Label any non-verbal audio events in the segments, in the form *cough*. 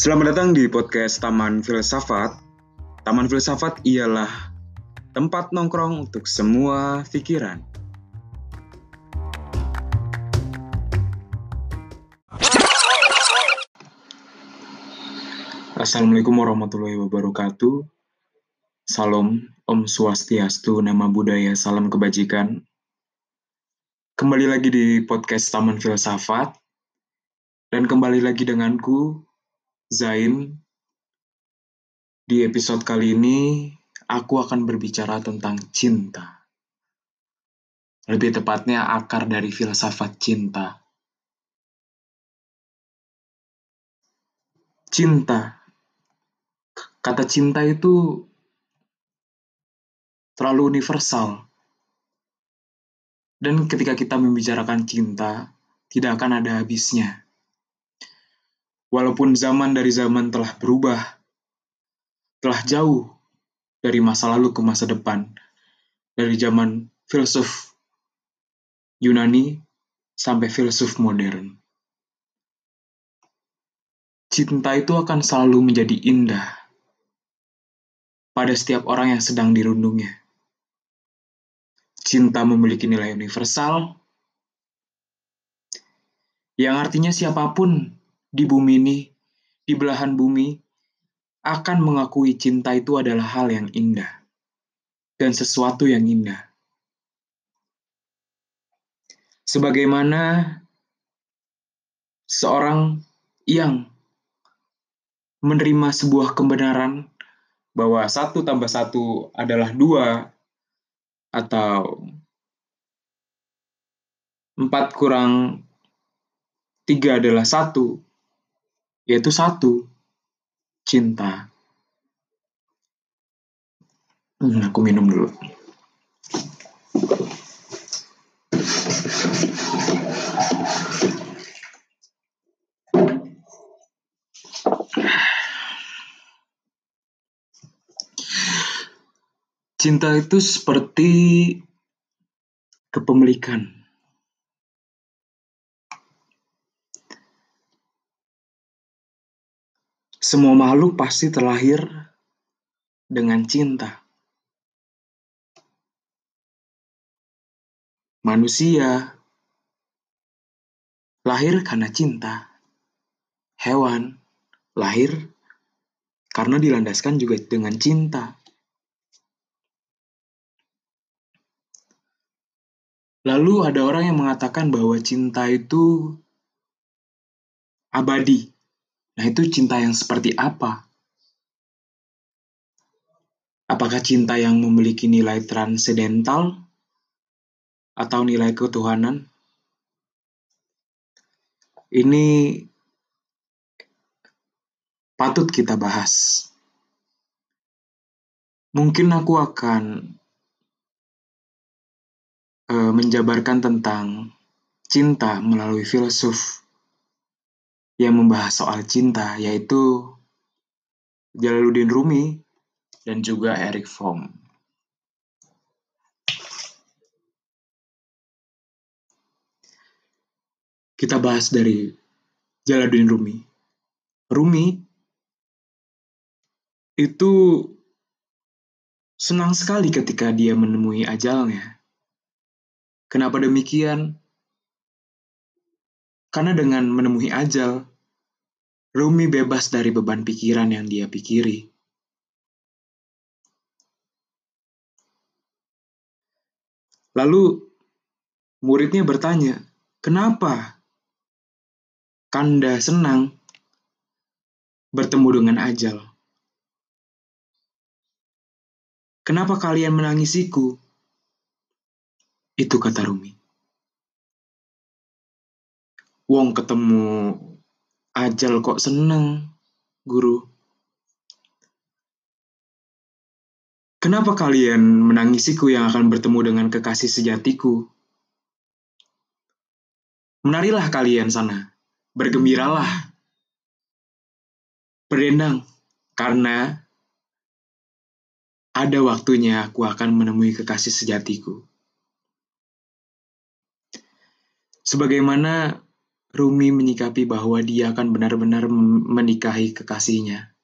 Selamat datang di podcast Taman Filsafat. Taman Filsafat ialah tempat nongkrong untuk semua pikiran. Assalamualaikum warahmatullahi wabarakatuh. Salam, Om Swastiastu, Nama Budaya, Salam Kebajikan. Kembali lagi di podcast Taman Filsafat. Dan kembali lagi denganku, Zain. Di episode kali ini, aku akan berbicara tentang cinta. Lebih tepatnya akar dari filsafat cinta. Cinta. Kata cinta itu terlalu universal. Dan ketika kita membicarakan cinta, tidak akan ada habisnya. Walaupun zaman dari zaman telah berubah, telah jauh dari masa lalu ke masa depan, dari zaman filsuf Yunani sampai filsuf modern. Cinta itu akan selalu menjadi indah pada setiap orang yang sedang dirundungnya. Cinta memiliki nilai universal, yang artinya siapa pun di bumi ini, di belahan bumi, akan mengakui cinta itu adalah hal yang indah dan sesuatu yang indah. Sebagaimana seorang yang menerima sebuah kebenaran bahwa satu tambah satu adalah dua atau empat kurang tiga adalah satu yaitu satu, cinta. Hmm, aku minum dulu. Cinta itu seperti kepemilikan. Semua makhluk pasti terlahir dengan cinta. Manusia lahir karena cinta. Hewan lahir karena dilandaskan juga dengan cinta. Lalu ada orang yang mengatakan bahwa cinta itu abadi. Nah, itu cinta yang seperti apa? Apakah cinta yang memiliki nilai transendental atau nilai ketuhanan? Ini patut kita bahas. Mungkin aku akan uh, menjabarkan tentang cinta melalui filsuf yang membahas soal cinta, yaitu Jalaluddin Rumi dan juga Eric Fromm. Kita bahas dari Jalaluddin Rumi. Rumi itu senang sekali ketika dia menemui ajalnya. Kenapa demikian? Karena dengan menemui ajal, Rumi bebas dari beban pikiran yang dia pikiri. Lalu muridnya bertanya, "Kenapa Kanda senang bertemu dengan ajal? Kenapa kalian menangisiku?" Itu kata Rumi. Wong ketemu Ajal kok seneng, guru. Kenapa kalian menangisiku yang akan bertemu dengan kekasih sejatiku? Menarilah kalian sana, bergembiralah, berdendang, karena ada waktunya aku akan menemui kekasih sejatiku. Sebagaimana Rumi menyikapi bahwa dia akan benar-benar menikahi kekasihnya,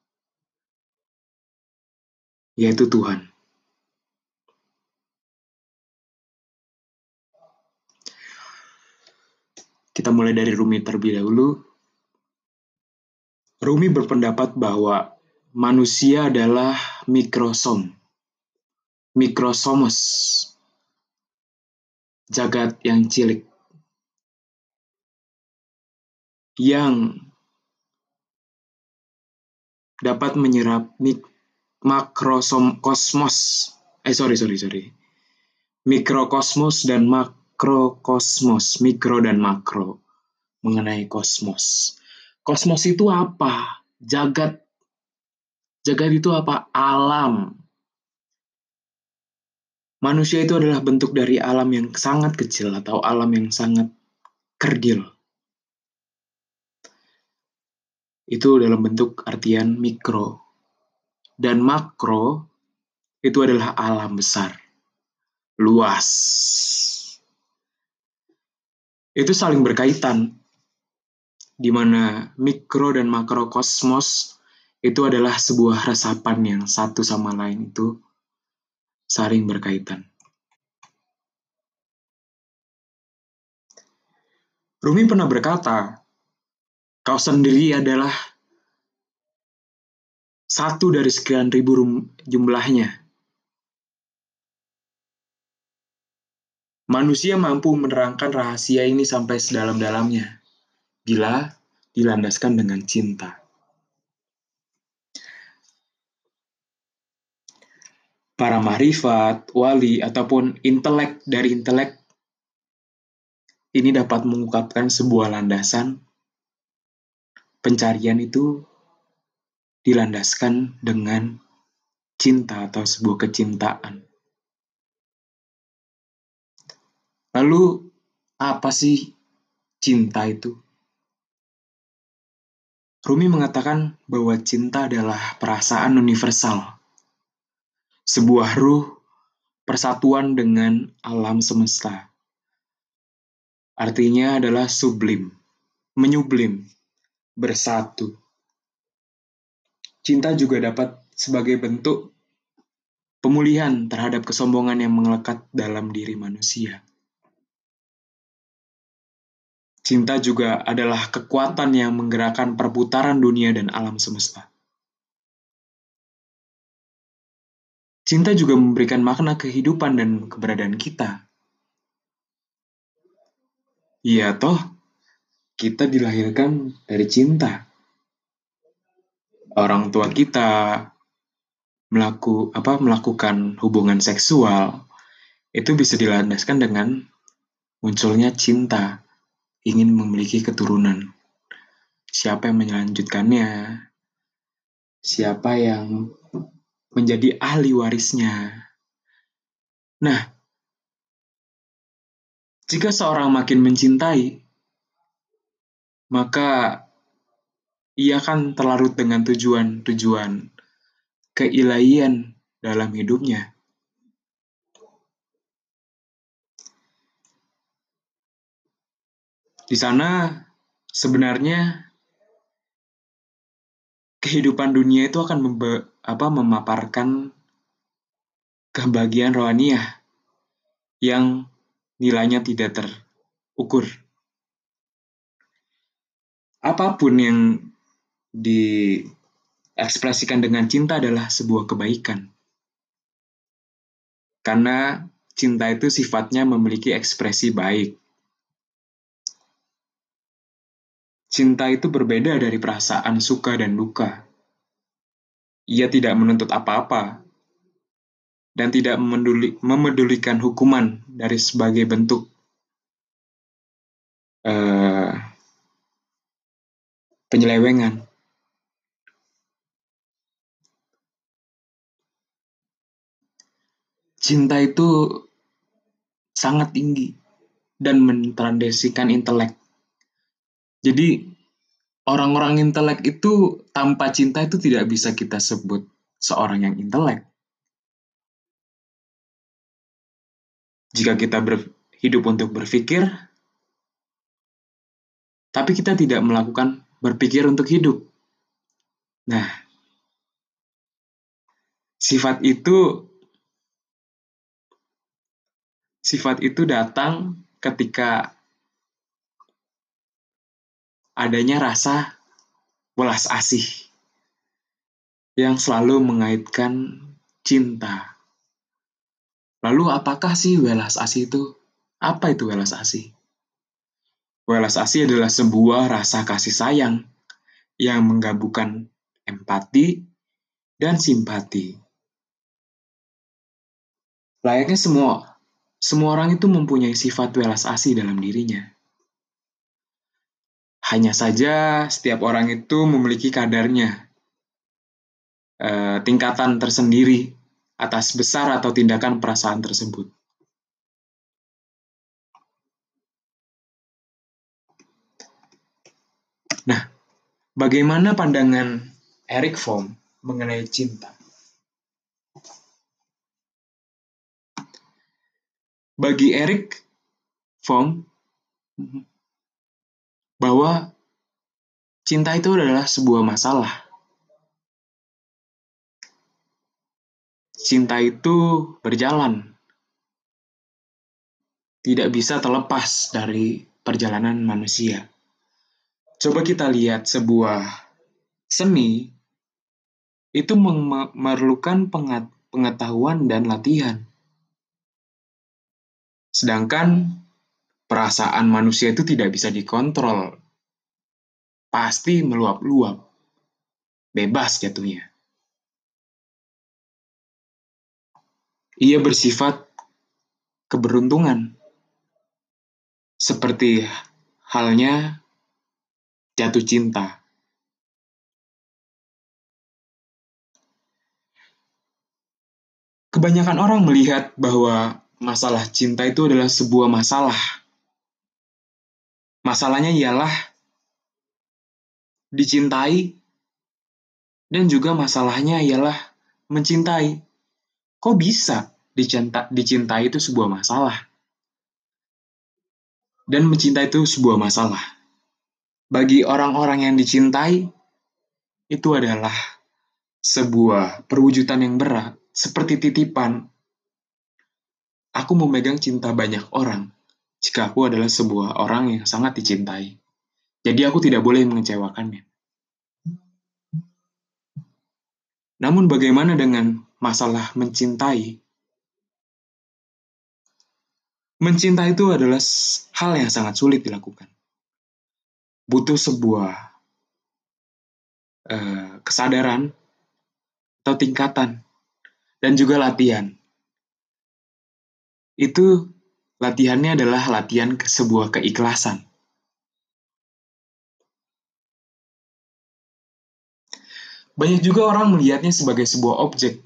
yaitu Tuhan. Kita mulai dari Rumi terlebih dahulu. Rumi berpendapat bahwa manusia adalah mikrosom, mikrosomos, jagat yang cilik, yang dapat menyerap makrosom kosmos. Eh sorry sorry sorry. Mikrokosmos dan makrokosmos, mikro dan makro mengenai kosmos. Kosmos itu apa? Jagat. Jagat itu apa? Alam. Manusia itu adalah bentuk dari alam yang sangat kecil atau alam yang sangat kerdil. Itu dalam bentuk artian mikro. Dan makro itu adalah alam besar. Luas. Itu saling berkaitan di mana mikro dan makro kosmos itu adalah sebuah resapan yang satu sama lain itu saling berkaitan. Rumi pernah berkata, kau sendiri adalah satu dari sekian ribu jumlahnya. Manusia mampu menerangkan rahasia ini sampai sedalam-dalamnya bila dilandaskan dengan cinta. Para marifat, wali, ataupun intelek dari intelek ini dapat mengungkapkan sebuah landasan pencarian itu dilandaskan dengan cinta atau sebuah kecintaan. Lalu, apa sih cinta itu? Rumi mengatakan bahwa cinta adalah perasaan universal, sebuah ruh persatuan dengan alam semesta. Artinya adalah sublim, menyublim, bersatu. Cinta juga dapat sebagai bentuk pemulihan terhadap kesombongan yang melekat dalam diri manusia. Cinta juga adalah kekuatan yang menggerakkan perputaran dunia dan alam semesta. Cinta juga memberikan makna kehidupan dan keberadaan kita. Iya toh, kita dilahirkan dari cinta. Orang tua kita melaku, apa, melakukan hubungan seksual itu bisa dilandaskan dengan munculnya cinta ingin memiliki keturunan. Siapa yang melanjutkannya? Siapa yang menjadi ahli warisnya? Nah, jika seorang makin mencintai, maka ia akan terlarut dengan tujuan-tujuan keilahian dalam hidupnya. Di sana sebenarnya kehidupan dunia itu akan apa, memaparkan kebahagiaan rohaniah yang nilainya tidak terukur. Apa pun yang diekspresikan dengan cinta adalah sebuah kebaikan. Karena cinta itu sifatnya memiliki ekspresi baik. Cinta itu berbeda dari perasaan suka dan duka. Ia tidak menuntut apa-apa dan tidak memeduli, memedulikan hukuman dari sebagai bentuk uh, penyelewengan. Cinta itu sangat tinggi dan mentransdesikan intelek jadi orang-orang intelek itu tanpa cinta itu tidak bisa kita sebut seorang yang intelek. Jika kita hidup untuk berpikir, tapi kita tidak melakukan berpikir untuk hidup. Nah, sifat itu sifat itu datang ketika adanya rasa welas asih yang selalu mengaitkan cinta. Lalu apakah sih welas asih itu? Apa itu welas asih? Welas asih adalah sebuah rasa kasih sayang yang menggabungkan empati dan simpati. Layaknya semua semua orang itu mempunyai sifat welas asih dalam dirinya. Hanya saja setiap orang itu memiliki kadarnya, eh, tingkatan tersendiri atas besar atau tindakan perasaan tersebut. Nah, bagaimana pandangan Eric Fromm mengenai cinta? Bagi Eric Fromm, bahwa cinta itu adalah sebuah masalah. Cinta itu berjalan, tidak bisa terlepas dari perjalanan manusia. Coba kita lihat sebuah seni itu memerlukan pengetahuan dan latihan. Sedangkan perasaan manusia itu tidak bisa dikontrol. Pasti meluap-luap. Bebas jatuhnya. Ia bersifat keberuntungan. Seperti halnya jatuh cinta. Kebanyakan orang melihat bahwa masalah cinta itu adalah sebuah masalah. Masalahnya ialah dicintai dan juga masalahnya ialah mencintai. Kok bisa dicinta, dicintai itu sebuah masalah? Dan mencintai itu sebuah masalah bagi orang-orang yang dicintai, itu adalah sebuah perwujudan yang berat, seperti titipan. Aku memegang cinta banyak orang jika aku adalah sebuah orang yang sangat dicintai. Jadi aku tidak boleh mengecewakannya. Namun bagaimana dengan masalah mencintai? Mencintai itu adalah hal yang sangat sulit dilakukan butuh sebuah uh, kesadaran atau tingkatan dan juga latihan. Itu latihannya adalah latihan ke sebuah keikhlasan. Banyak juga orang melihatnya sebagai sebuah objek.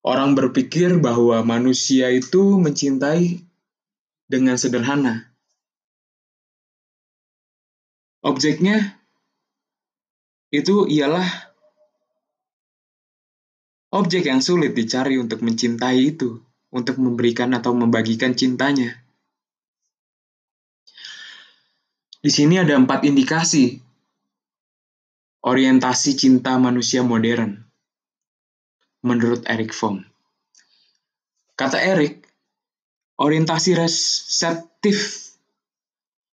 Orang berpikir bahwa manusia itu mencintai dengan sederhana, Objeknya itu ialah objek yang sulit dicari untuk mencintai itu, untuk memberikan atau membagikan cintanya. Di sini ada empat indikasi orientasi cinta manusia modern, menurut Eric Fromm. Kata Eric, orientasi reseptif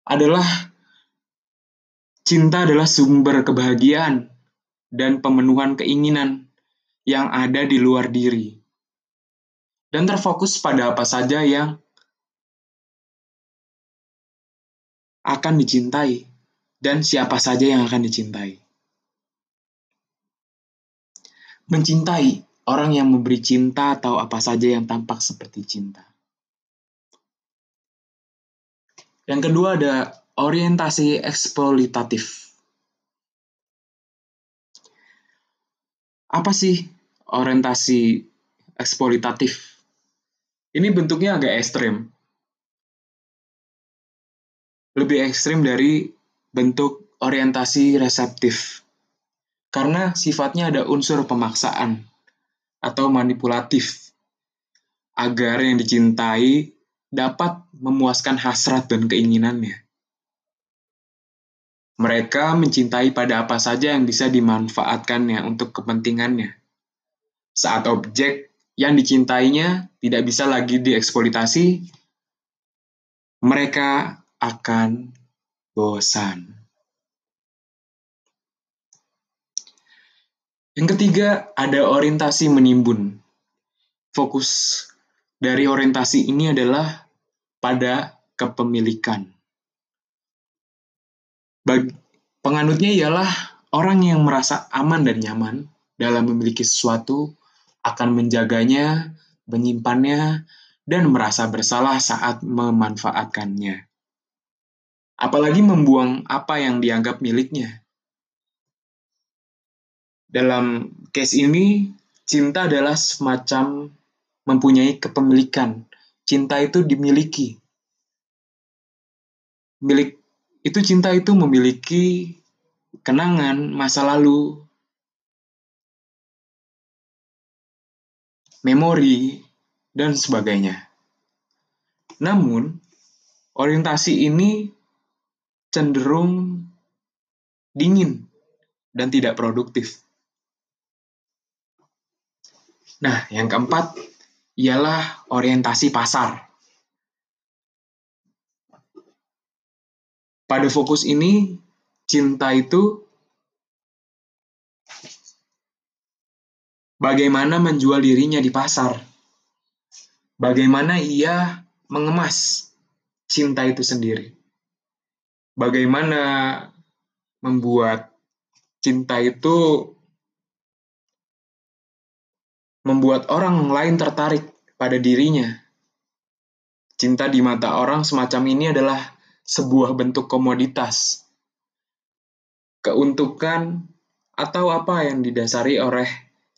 adalah Cinta adalah sumber kebahagiaan dan pemenuhan keinginan yang ada di luar diri, dan terfokus pada apa saja yang akan dicintai dan siapa saja yang akan dicintai. Mencintai orang yang memberi cinta atau apa saja yang tampak seperti cinta. Yang kedua ada Orientasi eksploitatif. Apa sih orientasi eksploitatif? Ini bentuknya agak ekstrim. Lebih ekstrim dari bentuk orientasi reseptif. Karena sifatnya ada unsur pemaksaan atau manipulatif agar yang dicintai dapat memuaskan hasrat dan keinginannya. Mereka mencintai pada apa saja yang bisa dimanfaatkannya untuk kepentingannya. Saat objek yang dicintainya tidak bisa lagi dieksploitasi, mereka akan bosan. Yang ketiga, ada orientasi menimbun. Fokus dari orientasi ini adalah pada kepemilikan. Bag, penganutnya ialah orang yang merasa aman dan nyaman dalam memiliki sesuatu, akan menjaganya, menyimpannya, dan merasa bersalah saat memanfaatkannya. Apalagi membuang apa yang dianggap miliknya. Dalam case ini, cinta adalah semacam mempunyai kepemilikan. Cinta itu dimiliki. Milik itu cinta itu memiliki kenangan masa lalu, memori, dan sebagainya. Namun, orientasi ini cenderung dingin dan tidak produktif. Nah, yang keempat ialah orientasi pasar. Pada fokus ini, cinta itu bagaimana menjual dirinya di pasar. Bagaimana ia mengemas cinta itu sendiri. Bagaimana membuat cinta itu membuat orang lain tertarik pada dirinya. Cinta di mata orang semacam ini adalah sebuah bentuk komoditas, keuntukan, atau apa yang didasari oleh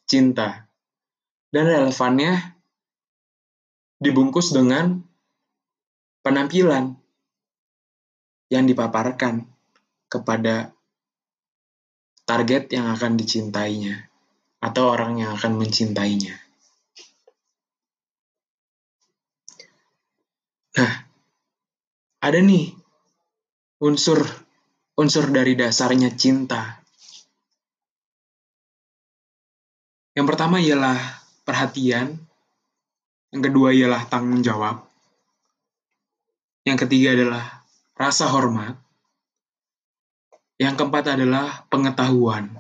cinta. Dan relevannya dibungkus dengan penampilan yang dipaparkan kepada target yang akan dicintainya atau orang yang akan mencintainya. Nah, ada nih unsur unsur dari dasarnya cinta. Yang pertama ialah perhatian, yang kedua ialah tanggung jawab, yang ketiga adalah rasa hormat, yang keempat adalah pengetahuan.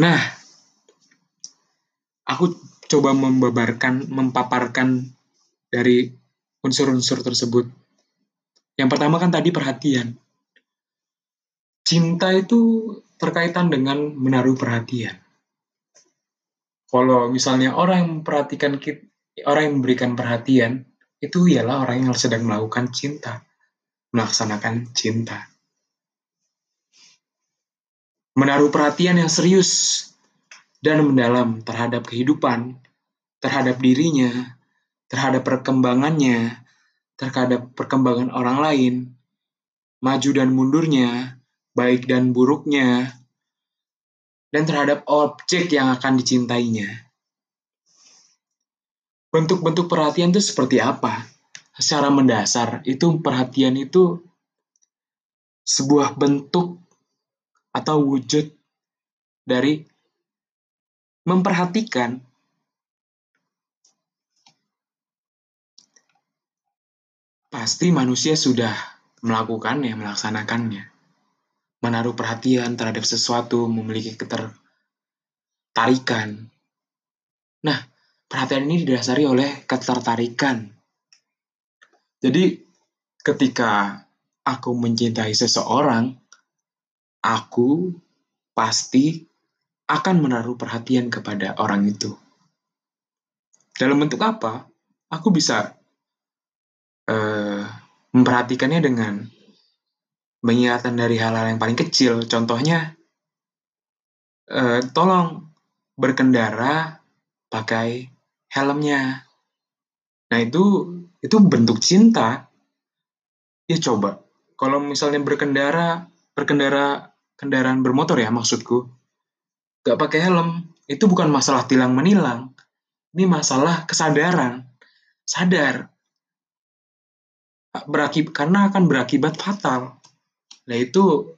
Nah, aku coba membabarkan, mempaparkan dari unsur-unsur tersebut. Yang pertama kan tadi perhatian. Cinta itu terkaitan dengan menaruh perhatian. Kalau misalnya orang yang memperhatikan kita, orang yang memberikan perhatian, itu ialah orang yang sedang melakukan cinta, melaksanakan cinta menaruh perhatian yang serius dan mendalam terhadap kehidupan, terhadap dirinya, terhadap perkembangannya, terhadap perkembangan orang lain, maju dan mundurnya, baik dan buruknya, dan terhadap objek yang akan dicintainya. Bentuk-bentuk perhatian itu seperti apa? Secara mendasar, itu perhatian itu sebuah bentuk atau wujud dari memperhatikan pasti manusia sudah melakukannya, melaksanakannya. Menaruh perhatian terhadap sesuatu, memiliki ketertarikan. Nah, perhatian ini didasari oleh ketertarikan. Jadi, ketika aku mencintai seseorang, aku pasti akan menaruh perhatian kepada orang itu. Dalam bentuk apa? Aku bisa uh, memperhatikannya dengan mengingatkan dari hal-hal yang paling kecil. Contohnya, uh, tolong berkendara pakai helmnya. Nah itu itu bentuk cinta. Ya coba, kalau misalnya berkendara berkendara kendaraan bermotor ya maksudku, gak pakai helm, itu bukan masalah tilang menilang. Ini masalah kesadaran. Sadar. Berakib karena akan berakibat fatal. Nah itu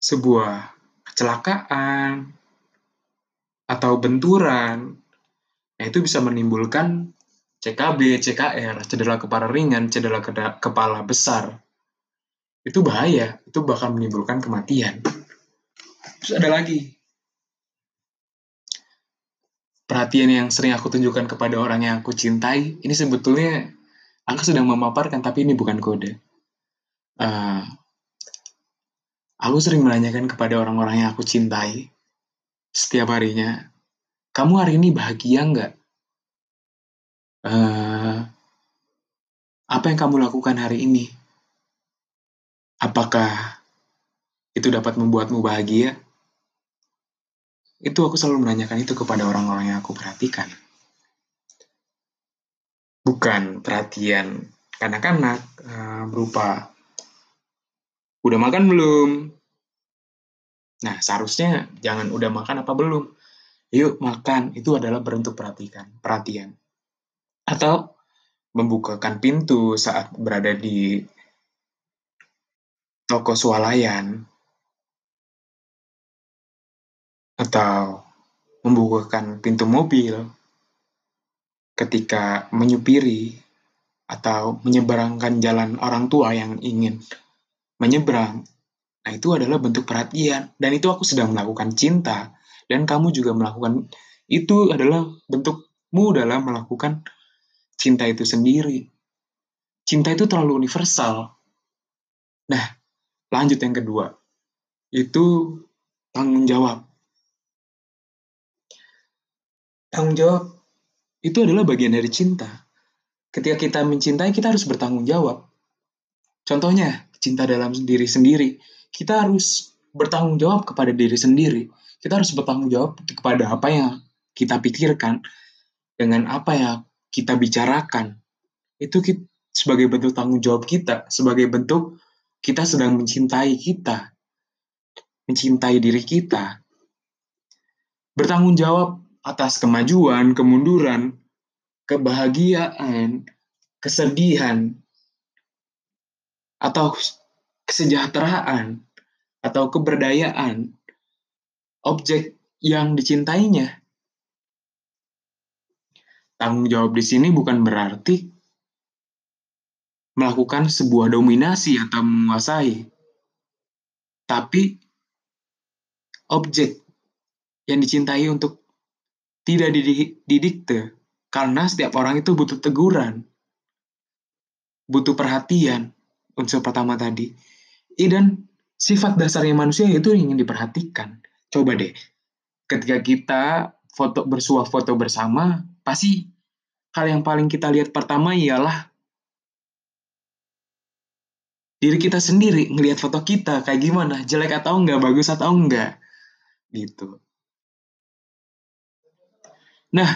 sebuah kecelakaan atau benturan. Nah itu bisa menimbulkan CKB, CKR, cedera kepala ringan, cedera kepala besar. Itu bahaya, itu bahkan menimbulkan kematian. Terus ada lagi. Perhatian yang sering aku tunjukkan kepada orang yang aku cintai, ini sebetulnya aku sedang memaparkan, tapi ini bukan kode. Uh, aku sering menanyakan kepada orang-orang yang aku cintai setiap harinya, kamu hari ini bahagia nggak? Uh, apa yang kamu lakukan hari ini? Apakah itu dapat membuatmu bahagia? Itu aku selalu menanyakan itu kepada orang-orang yang aku perhatikan. Bukan perhatian kanak-kanak uh, berupa udah makan belum? Nah, seharusnya jangan udah makan apa belum. Yuk makan, itu adalah bentuk perhatikan, perhatian. Atau membukakan pintu saat berada di toko swalayan atau membukakan pintu mobil ketika menyupiri atau menyeberangkan jalan orang tua yang ingin menyeberang. Nah, itu adalah bentuk perhatian dan itu aku sedang melakukan cinta dan kamu juga melakukan itu adalah bentukmu dalam melakukan cinta itu sendiri. Cinta itu terlalu universal. Nah, lanjut yang kedua. Itu tanggung jawab. tanggung jawab itu adalah bagian dari cinta. Ketika kita mencintai, kita harus bertanggung jawab. Contohnya, cinta dalam diri sendiri. Kita harus bertanggung jawab kepada diri sendiri. Kita harus bertanggung jawab kepada apa yang kita pikirkan, dengan apa yang kita bicarakan. Itu kita, sebagai bentuk tanggung jawab kita, sebagai bentuk kita sedang mencintai kita, mencintai diri kita. Bertanggung jawab atas kemajuan, kemunduran, kebahagiaan, kesedihan, atau kesejahteraan, atau keberdayaan objek yang dicintainya. Tanggung jawab di sini bukan berarti melakukan sebuah dominasi atau menguasai, tapi objek yang dicintai untuk tidak didikte karena setiap orang itu butuh teguran, butuh perhatian, unsur pertama tadi. Dan sifat dasarnya manusia itu ingin diperhatikan. Coba deh, ketika kita foto bersuah foto bersama, pasti hal yang paling kita lihat pertama ialah diri kita sendiri ngelihat foto kita kayak gimana, jelek atau enggak, bagus atau enggak, gitu. Nah,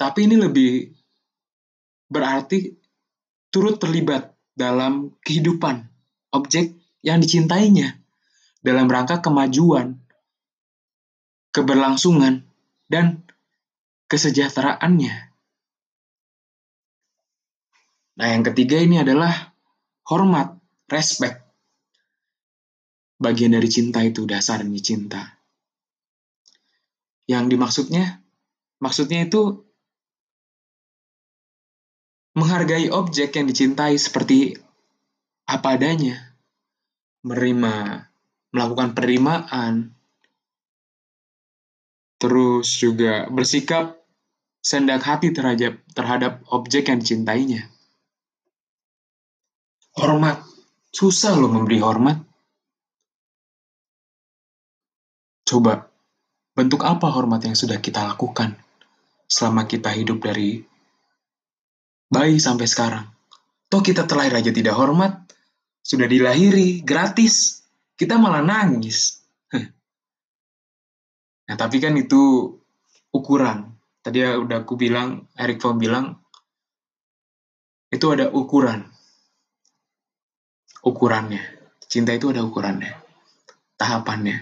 tapi ini lebih berarti turut terlibat dalam kehidupan objek yang dicintainya dalam rangka kemajuan, keberlangsungan, dan kesejahteraannya. Nah, yang ketiga ini adalah hormat, respect. Bagian dari cinta itu dasarnya cinta. Yang dimaksudnya Maksudnya itu menghargai objek yang dicintai seperti apa adanya, menerima, melakukan penerimaan, terus juga bersikap sendak hati terhadap terhadap objek yang dicintainya. Hormat, susah loh memberi hormat. Coba, bentuk apa hormat yang sudah kita lakukan? Selama kita hidup dari bayi sampai sekarang. Toh kita terlahir aja tidak hormat, sudah dilahiri gratis, kita malah nangis. Nah, tapi kan itu ukuran. Tadi ya udah aku bilang, Eric Fromm bilang, itu ada ukuran. Ukurannya. Cinta itu ada ukurannya. Tahapannya.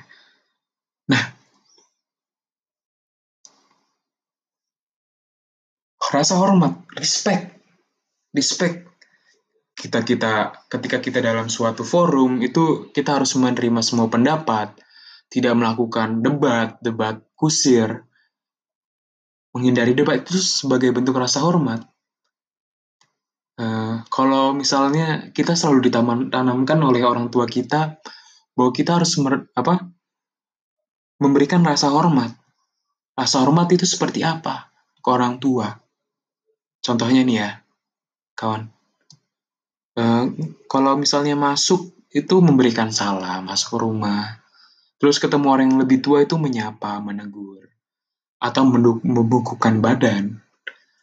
Nah, rasa hormat, respect. respect. Kita kita ketika kita dalam suatu forum itu kita harus menerima semua pendapat tidak melakukan debat debat kusir. Menghindari debat itu sebagai bentuk rasa hormat. Uh, kalau misalnya kita selalu ditanamkan oleh orang tua kita bahwa kita harus mer, apa memberikan rasa hormat. Rasa hormat itu seperti apa ke orang tua contohnya nih ya kawan Eh, kalau misalnya masuk itu memberikan salam, masuk ke rumah. Terus ketemu orang yang lebih tua itu menyapa, menegur. Atau membukukan badan.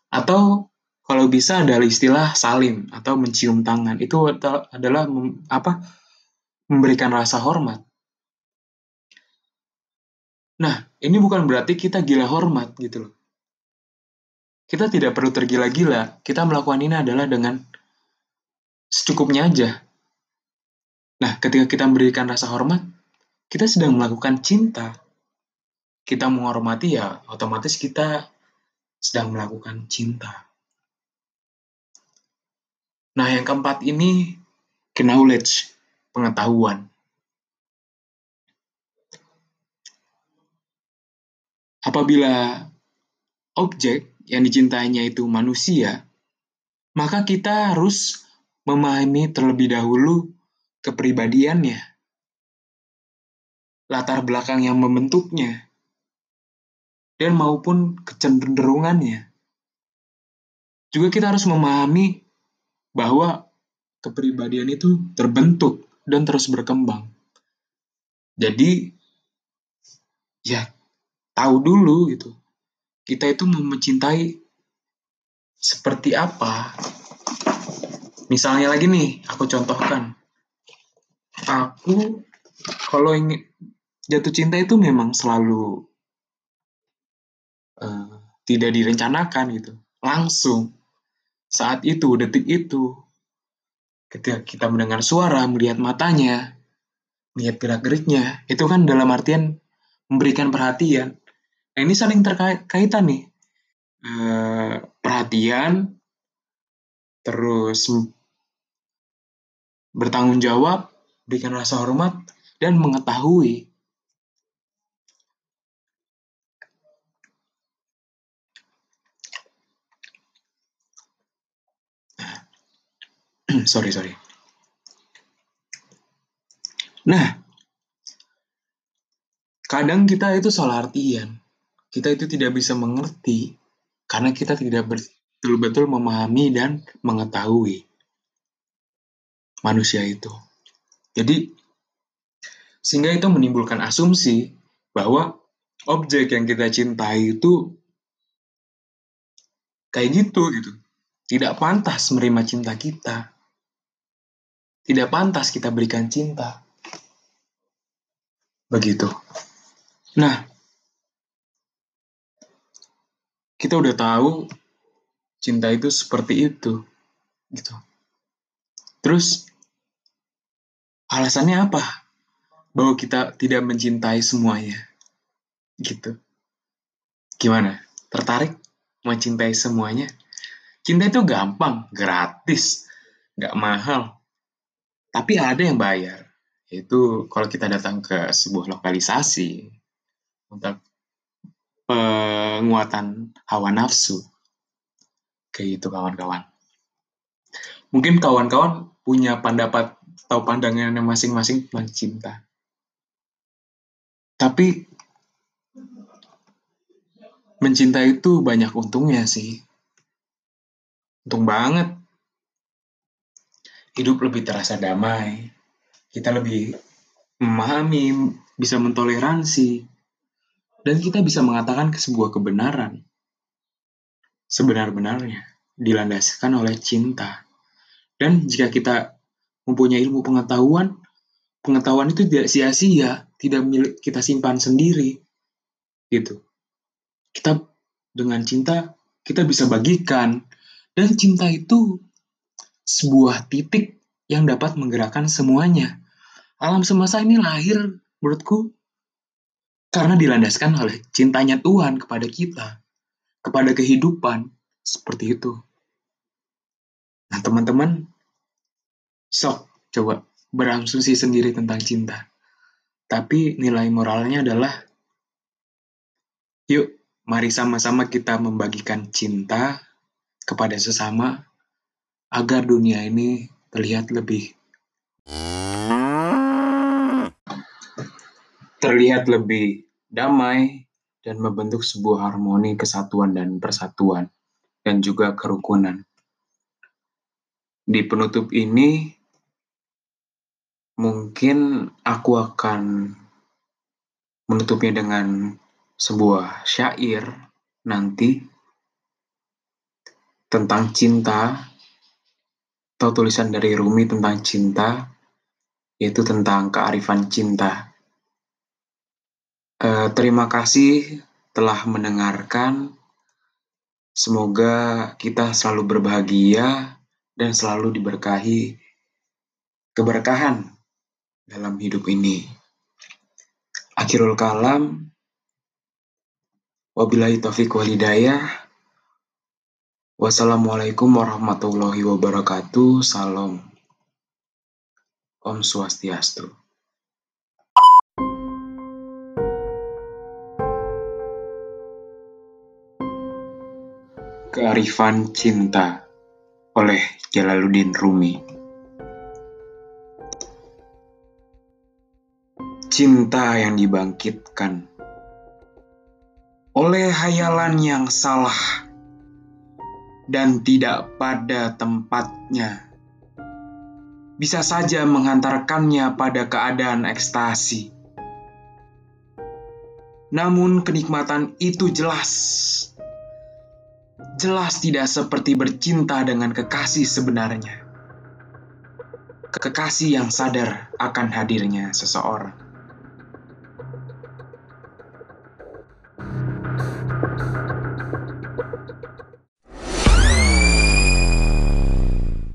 Atau kalau bisa ada istilah salim atau mencium tangan. Itu adalah apa? memberikan rasa hormat. Nah, ini bukan berarti kita gila hormat gitu loh. Kita tidak perlu tergila-gila. Kita melakukan ini adalah dengan secukupnya aja. Nah, ketika kita memberikan rasa hormat, kita sedang melakukan cinta. Kita menghormati ya, otomatis kita sedang melakukan cinta. Nah, yang keempat ini knowledge, pengetahuan. Apabila objek yang dicintainya itu manusia, maka kita harus memahami terlebih dahulu kepribadiannya, latar belakang yang membentuknya, dan maupun kecenderungannya. Juga kita harus memahami bahwa kepribadian itu terbentuk dan terus berkembang. Jadi, ya tahu dulu gitu. Kita itu mau mencintai seperti apa Misalnya lagi nih, aku contohkan. Aku kalau ingin jatuh cinta itu memang selalu uh, tidak direncanakan gitu. Langsung saat itu, detik itu, ketika kita mendengar suara, melihat matanya, melihat gerak-geriknya, itu kan dalam artian memberikan perhatian. Nah, ini saling terkaitan nih. Uh, perhatian, terus bertanggung jawab, berikan rasa hormat, dan mengetahui *clears throat* sorry sorry. Nah, kadang kita itu salah artian. Kita itu tidak bisa mengerti karena kita tidak betul-betul memahami dan mengetahui manusia itu. Jadi, sehingga itu menimbulkan asumsi bahwa objek yang kita cintai itu kayak gitu gitu. Tidak pantas menerima cinta kita. Tidak pantas kita berikan cinta. Begitu. Nah, kita udah tahu cinta itu seperti itu. Gitu. Terus alasannya apa? Bahwa kita tidak mencintai semuanya. Gitu. Gimana? Tertarik mencintai semuanya? Cinta itu gampang, gratis, nggak mahal. Tapi ada yang bayar. Itu kalau kita datang ke sebuah lokalisasi untuk penguatan hawa nafsu. Kayak gitu kawan-kawan. Mungkin kawan-kawan punya pendapat atau pandangannya masing-masing tentang cinta. Tapi mencinta itu banyak untungnya sih. Untung banget. Hidup lebih terasa damai. Kita lebih memahami, bisa mentoleransi, dan kita bisa mengatakan ke sebuah kebenaran. Sebenar-benarnya dilandaskan oleh cinta. Dan jika kita mempunyai ilmu pengetahuan, pengetahuan itu tidak sia-sia, tidak milik kita simpan sendiri. Gitu. Kita dengan cinta kita bisa bagikan dan cinta itu sebuah titik yang dapat menggerakkan semuanya. Alam semesta ini lahir menurutku karena dilandaskan oleh cintanya Tuhan kepada kita, kepada kehidupan seperti itu. Nah, teman-teman, sok coba berasumsi sendiri tentang cinta. Tapi nilai moralnya adalah yuk mari sama-sama kita membagikan cinta kepada sesama agar dunia ini terlihat lebih terlihat lebih damai dan membentuk sebuah harmoni kesatuan dan persatuan dan juga kerukunan. Di penutup ini mungkin aku akan menutupnya dengan sebuah syair nanti tentang cinta atau tulisan dari Rumi tentang cinta yaitu tentang kearifan cinta. Uh, terima kasih telah mendengarkan. Semoga kita selalu berbahagia dan selalu diberkahi keberkahan dalam hidup ini. Akhirul kalam, wabillahi taufiq wal hidayah. Wassalamualaikum warahmatullahi wabarakatuh. Salam. Om Swastiastu. Kearifan Cinta oleh Jalaluddin Rumi. Cinta yang dibangkitkan oleh hayalan yang salah dan tidak pada tempatnya, bisa saja menghantarkannya pada keadaan ekstasi. Namun, kenikmatan itu jelas, jelas tidak seperti bercinta dengan kekasih sebenarnya, kekasih yang sadar akan hadirnya seseorang.